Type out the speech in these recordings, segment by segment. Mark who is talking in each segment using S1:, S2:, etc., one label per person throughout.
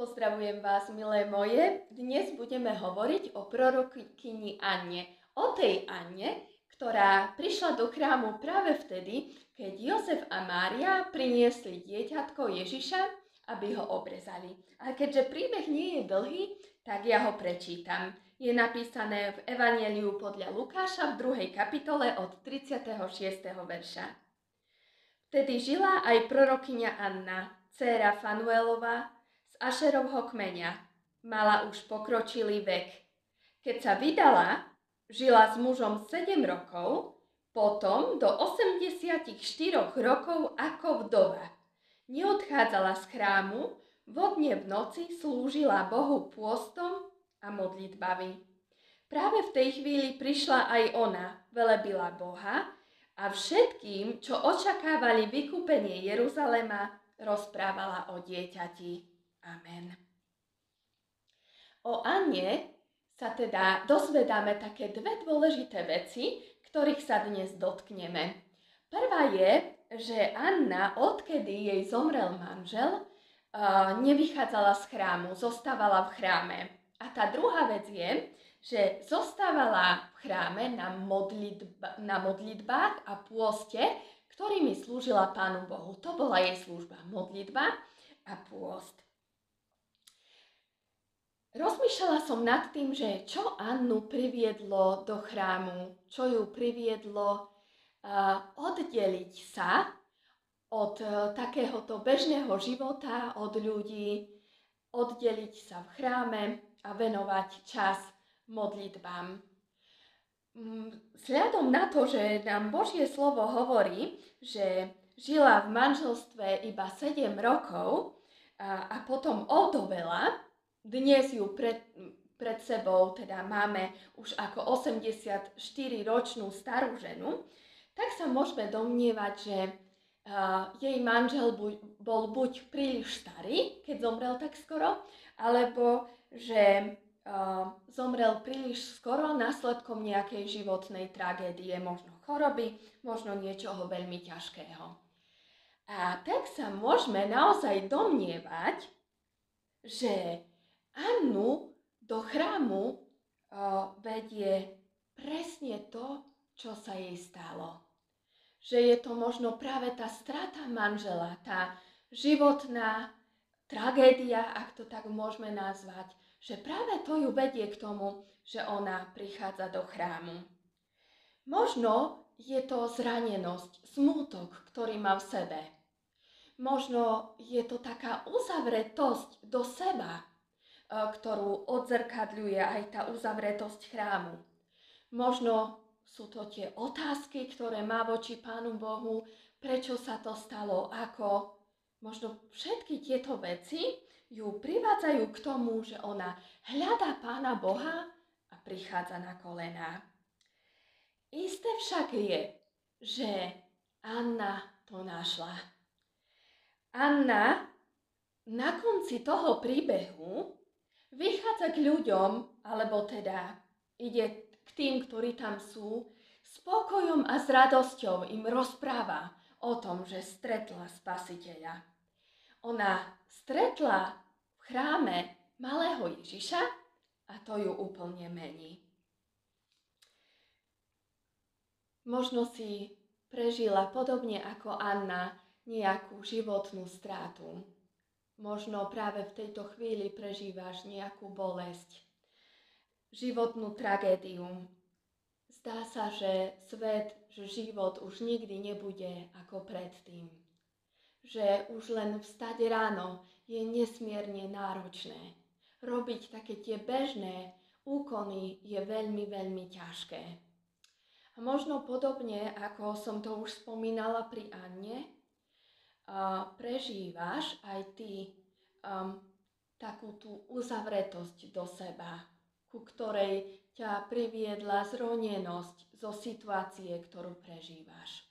S1: Pozdravujem vás, milé moje. Dnes budeme hovoriť o prorokyni Anne. O tej Anne, ktorá prišla do chrámu práve vtedy, keď Jozef a Mária priniesli dieťatko Ježiša, aby ho obrezali. A keďže príbeh nie je dlhý, tak ja ho prečítam. Je napísané v Evangeliu podľa Lukáša v 2. kapitole od 36. verša. Vtedy žila aj prorokyňa Anna, dcéra Fanuelova, Ašerovho kmeňa. Mala už pokročilý vek. Keď sa vydala, žila s mužom 7 rokov, potom do 84 rokov ako vdova. Neodchádzala z chrámu, vodne v noci slúžila Bohu pôstom a modlitbami. Práve v tej chvíli prišla aj ona, velebila Boha a všetkým, čo očakávali vykúpenie Jeruzalema, rozprávala o dieťati. Amen. O Anne sa teda dozvedáme také dve dôležité veci, ktorých sa dnes dotkneme. Prvá je, že Anna, odkedy jej zomrel manžel, nevychádzala z chrámu, zostávala v chráme. A tá druhá vec je, že zostávala v chráme na, modlitba, na modlitbách a pôste, ktorými slúžila Pánu Bohu. To bola jej služba, modlitba a pôst. Rozmýšľala som nad tým, že čo Annu priviedlo do chrámu, čo ju priviedlo uh, oddeliť sa od uh, takéhoto bežného života, od ľudí, oddeliť sa v chráme a venovať čas modlitbám. Vzhľadom na to, že nám Božie slovo hovorí, že žila v manželstve iba 7 rokov a, a potom odovela, dnes ju pred, pred sebou teda máme už ako 84-ročnú starú ženu, tak sa môžeme domnievať, že uh, jej manžel buď, bol buď príliš starý, keď zomrel tak skoro, alebo že uh, zomrel príliš skoro následkom nejakej životnej tragédie, možno choroby, možno niečoho veľmi ťažkého. A tak sa môžeme naozaj domnievať, že Annu do chrámu o, vedie presne to, čo sa jej stalo. Že je to možno práve tá strata manžela, tá životná tragédia, ak to tak môžeme nazvať, že práve to ju vedie k tomu, že ona prichádza do chrámu. Možno je to zranenosť, smútok, ktorý má v sebe. Možno je to taká uzavretosť do seba, ktorú odzrkadľuje aj tá uzavretosť chrámu. Možno sú to tie otázky, ktoré má voči Pánu Bohu, prečo sa to stalo, ako. Možno všetky tieto veci ju privádzajú k tomu, že ona hľadá Pána Boha a prichádza na kolená. Isté však je, že Anna to našla. Anna na konci toho príbehu vychádza k ľuďom, alebo teda ide k tým, ktorí tam sú, spokojom a s radosťou im rozpráva o tom, že stretla spasiteľa. Ona stretla v chráme malého Ježiša a to ju úplne mení. Možno si prežila podobne ako Anna nejakú životnú strátu Možno práve v tejto chvíli prežívaš nejakú bolesť, životnú tragédiu. Zdá sa, že svet, že život už nikdy nebude ako predtým. Že už len vstať ráno je nesmierne náročné. Robiť také tie bežné úkony je veľmi, veľmi ťažké. A možno podobne, ako som to už spomínala pri Anne, prežívaš aj ty um, takú tú uzavretosť do seba, ku ktorej ťa priviedla zronenosť zo situácie, ktorú prežívaš.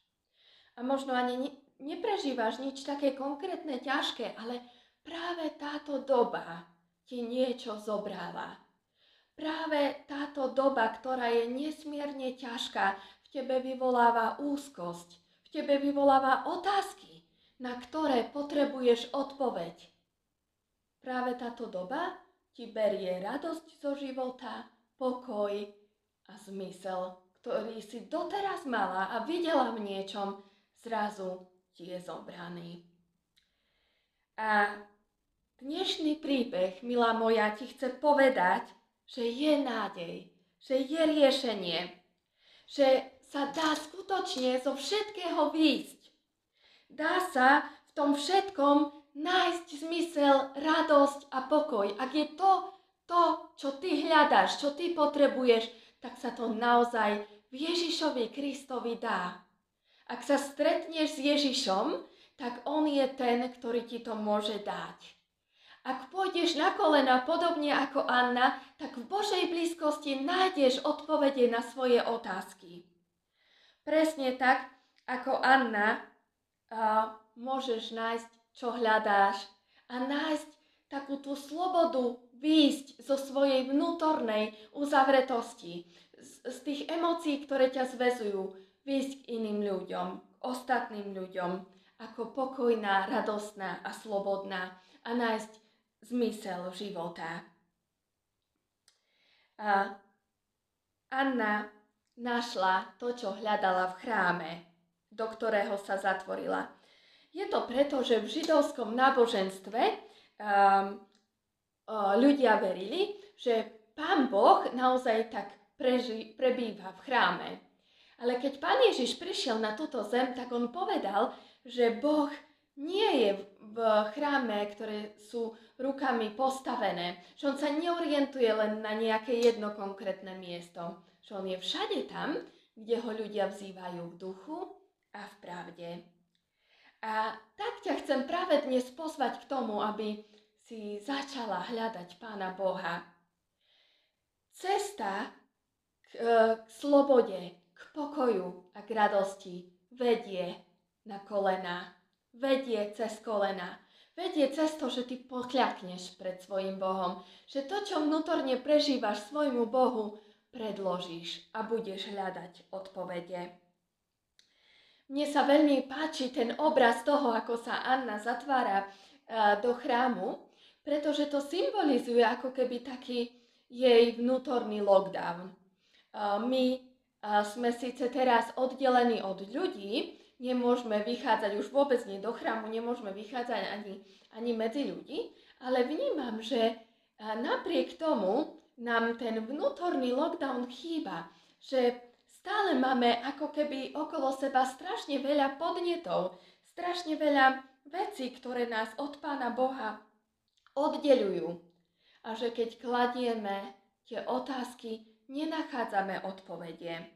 S1: A možno ani ne, neprežívaš nič také konkrétne, ťažké, ale práve táto doba ti niečo zobrala. Práve táto doba, ktorá je nesmierne ťažká, v tebe vyvoláva úzkosť, v tebe vyvoláva otázky, na ktoré potrebuješ odpoveď. práve táto doba ti berie radosť zo života, pokoj a zmysel, ktorý si doteraz mala a videla v niečom, zrazu ti je zobraný. A dnešný príbeh, milá moja, ti chce povedať, že je nádej, že je riešenie, že sa dá skutočne zo všetkého výjsť. Dá sa v tom všetkom nájsť zmysel, radosť a pokoj. Ak je to to, čo ty hľadáš, čo ty potrebuješ, tak sa to naozaj v Ježišovi Kristovi dá. Ak sa stretneš s Ježišom, tak on je ten, ktorý ti to môže dať. Ak pôjdeš na kolena podobne ako Anna, tak v Božej blízkosti nájdeš odpovede na svoje otázky. Presne tak, ako Anna, uh, môžeš nájsť, čo hľadáš a nájsť takú tú slobodu výjsť zo svojej vnútornej uzavretosti, z, z tých emócií, ktoré ťa zvezujú, výjsť k iným ľuďom, k ostatným ľuďom, ako pokojná, radostná a slobodná a nájsť zmysel života. A Anna našla to, čo hľadala v chráme, do ktorého sa zatvorila. Je to preto, že v židovskom náboženstve um, ľudia verili, že pán Boh naozaj tak preži, prebýva v chráme. Ale keď pán Ježiš prišiel na túto zem, tak on povedal, že Boh nie je v chráme, ktoré sú rukami postavené, že on sa neorientuje len na nejaké jedno konkrétne miesto, že on je všade tam, kde ho ľudia vzývajú v duchu a v pravde. A tak ťa chcem práve dnes pozvať k tomu, aby si začala hľadať Pána Boha. Cesta k, e, k slobode, k pokoju a k radosti vedie na kolena vedie cez kolena. Vedie cez to, že ty pokľakneš pred svojim Bohom. Že to, čo vnútorne prežívaš svojmu Bohu, predložíš a budeš hľadať odpovede. Mne sa veľmi páči ten obraz toho, ako sa Anna zatvára uh, do chrámu, pretože to symbolizuje ako keby taký jej vnútorný lockdown. Uh, my uh, sme síce teraz oddelení od ľudí, nemôžeme vychádzať už vôbec nie do chrámu, nemôžeme vychádzať ani, ani medzi ľudí, ale vnímam, že napriek tomu nám ten vnútorný lockdown chýba, že stále máme ako keby okolo seba strašne veľa podnetov, strašne veľa vecí, ktoré nás od Pána Boha oddelujú. A že keď kladieme tie otázky, nenachádzame odpovedie.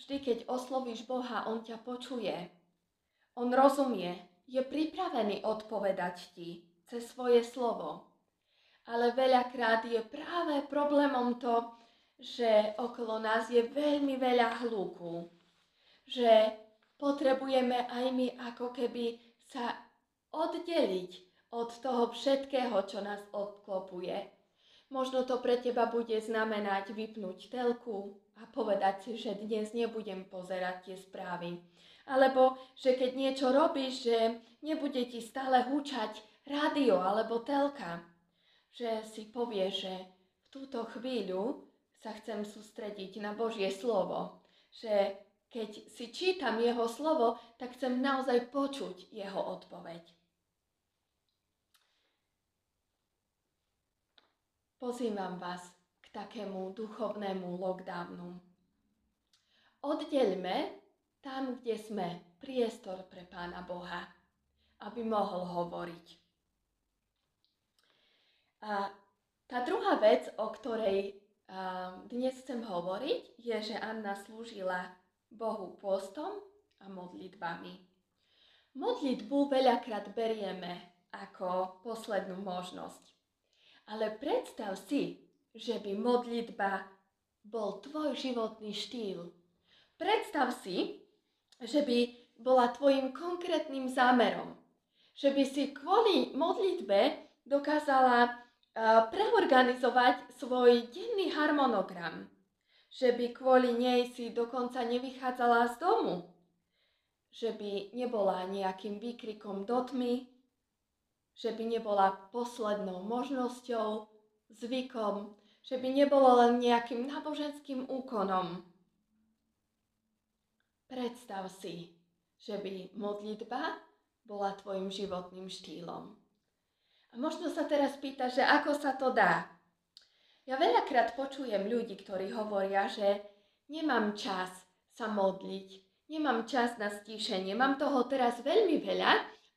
S1: Vždy, keď oslovíš Boha, On ťa počuje. On rozumie, je pripravený odpovedať ti cez svoje slovo. Ale veľakrát je práve problémom to, že okolo nás je veľmi veľa hluku. Že potrebujeme aj my ako keby sa oddeliť od toho všetkého, čo nás odklopuje. Možno to pre teba bude znamenať vypnúť telku, a povedať si, že dnes nebudem pozerať tie správy. Alebo že keď niečo robíš, že nebude ti stále húčať rádio alebo telka. Že si povie, že v túto chvíľu sa chcem sústrediť na Božie slovo. Že keď si čítam jeho slovo, tak chcem naozaj počuť jeho odpoveď. Pozývam vás takému duchovnému lockdownu. Oddeľme tam, kde sme, priestor pre Pána Boha, aby mohol hovoriť. A tá druhá vec, o ktorej dnes chcem hovoriť, je, že Anna slúžila Bohu postom a modlitbami. Modlitbu veľakrát berieme ako poslednú možnosť. Ale predstav si, že by modlitba bol tvoj životný štýl. Predstav si, že by bola tvojim konkrétnym zámerom. Že by si kvôli modlitbe dokázala preorganizovať svoj denný harmonogram. Že by kvôli nej si dokonca nevychádzala z domu. Že by nebola nejakým výkrikom do tmy, že by nebola poslednou možnosťou, zvykom, že by nebolo len nejakým náboženským úkonom. Predstav si, že by modlitba bola tvojim životným štýlom. A možno sa teraz pýta, že ako sa to dá. Ja veľakrát počujem ľudí, ktorí hovoria, že nemám čas sa modliť, nemám čas na stíšenie, mám toho teraz veľmi veľa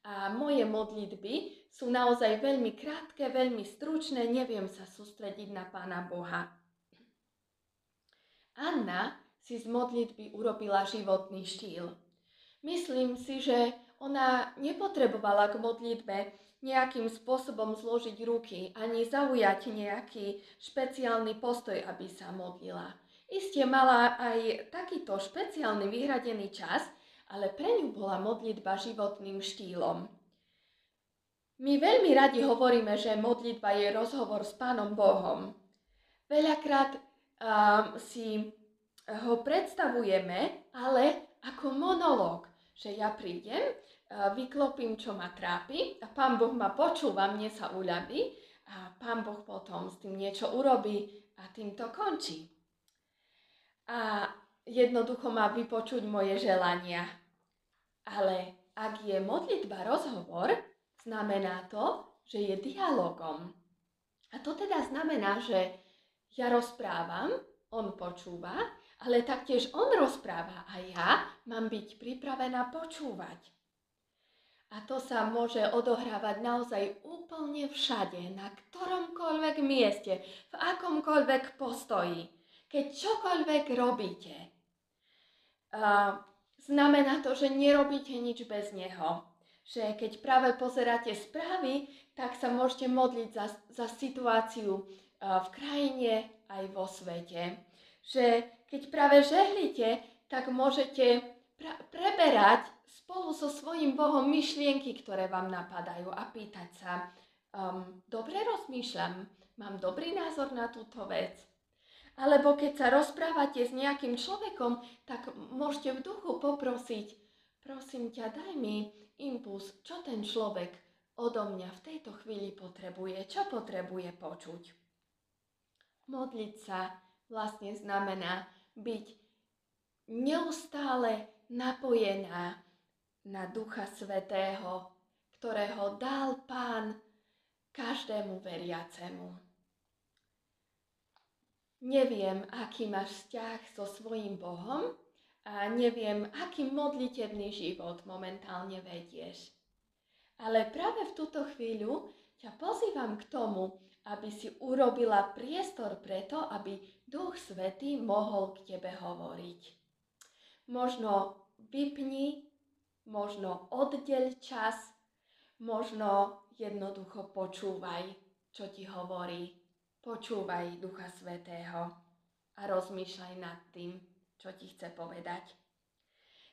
S1: a moje modlitby sú naozaj veľmi krátke, veľmi stručné, neviem sa sústrediť na Pána Boha. Anna si z modlitby urobila životný štýl. Myslím si, že ona nepotrebovala k modlitbe nejakým spôsobom zložiť ruky ani zaujať nejaký špeciálny postoj, aby sa modlila. Isté mala aj takýto špeciálny vyhradený čas, ale pre ňu bola modlitba životným štýlom. My veľmi radi hovoríme, že modlitba je rozhovor s Pánom Bohom. Veľakrát um, si ho predstavujeme, ale ako monológ, že ja prídem, vyklopím, čo ma trápi a Pán Boh ma počúva, mne sa uľaví a Pán Boh potom s tým niečo urobí a tým to končí. A jednoducho má vypočuť moje želania. Ale ak je modlitba rozhovor, znamená to, že je dialogom. A to teda znamená, že ja rozprávam, on počúva, ale taktiež on rozpráva a ja mám byť pripravená počúvať. A to sa môže odohrávať naozaj úplne všade, na ktoromkoľvek mieste, v akomkoľvek postoji, keď čokoľvek robíte. Uh, znamená to, že nerobíte nič bez neho že keď práve pozeráte správy, tak sa môžete modliť za, za situáciu v krajine aj vo svete. Že keď práve žehlíte, tak môžete pra- preberať spolu so svojím Bohom myšlienky, ktoré vám napadajú a pýtať sa, um, dobre rozmýšľam, mám dobrý názor na túto vec. Alebo keď sa rozprávate s nejakým človekom, tak môžete v duchu poprosiť, prosím ťa, daj mi impuls, čo ten človek odo mňa v tejto chvíli potrebuje, čo potrebuje počuť. Modliť sa vlastne znamená byť neustále napojená na Ducha Svetého, ktorého dal Pán každému veriacemu. Neviem, aký máš vzťah so svojím Bohom, a neviem, aký modlitebný život momentálne vedieš. Ale práve v túto chvíľu ťa pozývam k tomu, aby si urobila priestor preto, aby Duch Svetý mohol k tebe hovoriť. Možno vypni, možno oddeľ čas, možno jednoducho počúvaj, čo ti hovorí. Počúvaj Ducha Svetého a rozmýšľaj nad tým čo ti chce povedať.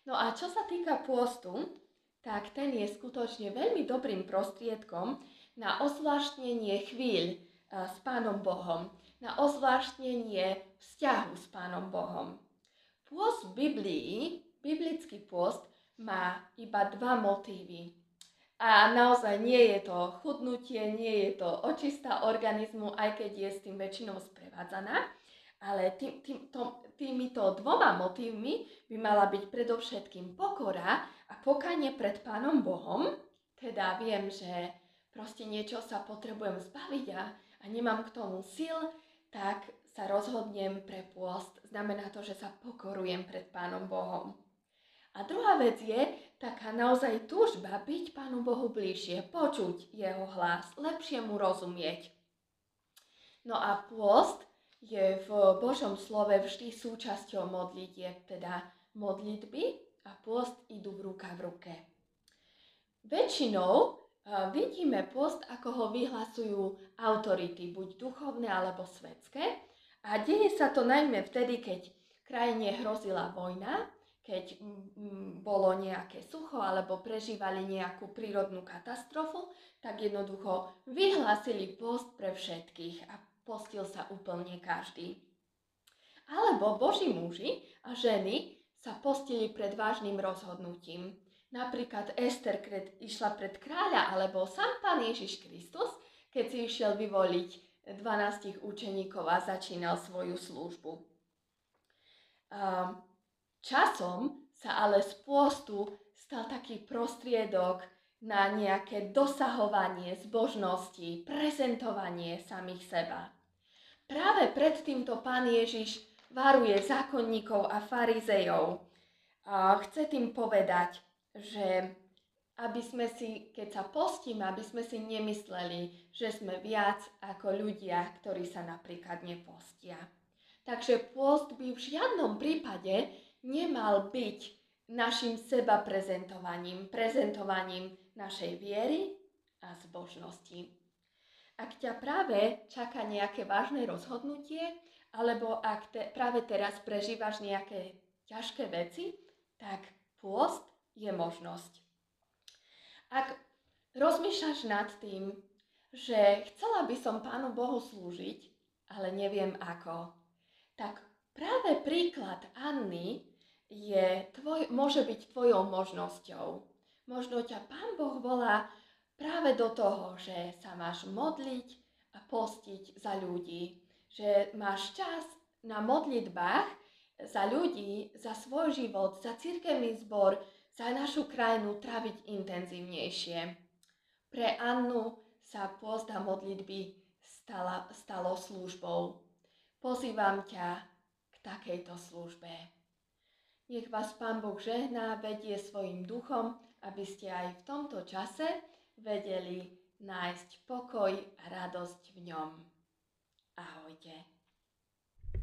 S1: No a čo sa týka pôstu, tak ten je skutočne veľmi dobrým prostriedkom na ozvláštnenie chvíľ e, s Pánom Bohom, na ozvláštnenie vzťahu s Pánom Bohom. Pôst v Biblii, biblický pôst, má iba dva motívy. A naozaj nie je to chudnutie, nie je to očista organizmu, aj keď je s tým väčšinou sprevádzaná, ale tým, tým, to, týmito dvoma motívmi by mala byť predovšetkým pokora a pokanie pred Pánom Bohom. Teda viem, že proste niečo sa potrebujem zbaviť a, a nemám k tomu sil, tak sa rozhodnem pre pôst. Znamená to, že sa pokorujem pred Pánom Bohom. A druhá vec je taká naozaj túžba byť Pánu Bohu bližšie, počuť Jeho hlas, lepšie mu rozumieť. No a pôst je v Božom slove vždy súčasťou modlitieb, teda modlitby a post idú v ruka v ruke. Väčšinou vidíme post, ako ho vyhlasujú autority, buď duchovné alebo svetské. A deje sa to najmä vtedy, keď krajine hrozila vojna, keď bolo nejaké sucho alebo prežívali nejakú prírodnú katastrofu, tak jednoducho vyhlásili post pre všetkých a postil sa úplne každý. Alebo Boží muži a ženy sa postili pred vážnym rozhodnutím. napríklad Ester, keď išla pred kráľa, alebo sám pán Ježiš Kristus, keď si išiel vyvoliť 12 učeníkov a začínal svoju službu. Časom sa ale z pôstu stal taký prostriedok na nejaké dosahovanie zbožnosti, prezentovanie samých seba. Práve pred týmto pán Ježiš varuje zákonníkov a farizejov. A chce tým povedať, že aby sme si, keď sa postíme, aby sme si nemysleli, že sme viac ako ľudia, ktorí sa napríklad nepostia. Takže pôst by v žiadnom prípade nemal byť našim seba prezentovaním, prezentovaním našej viery a zbožnosti. Ak ťa práve čaká nejaké vážne rozhodnutie, alebo ak te, práve teraz prežívaš nejaké ťažké veci, tak pôst je možnosť. Ak rozmýšľaš nad tým, že chcela by som Pánu Bohu slúžiť, ale neviem ako, tak práve príklad Anny je tvoj, môže byť tvojou možnosťou. Možno ťa Pán Boh volá práve do toho, že sa máš modliť a postiť za ľudí, že máš čas na modlitbách za ľudí, za svoj život, za církevný zbor, za našu krajinu traviť intenzívnejšie. Pre Annu sa pôst a modlitby stala, stalo službou. Pozývam ťa k takejto službe. Nech vás Pán Boh žehná, vedie svojim duchom, aby ste aj v tomto čase vedeli nájsť pokoj a radosť v ňom. Ahojte.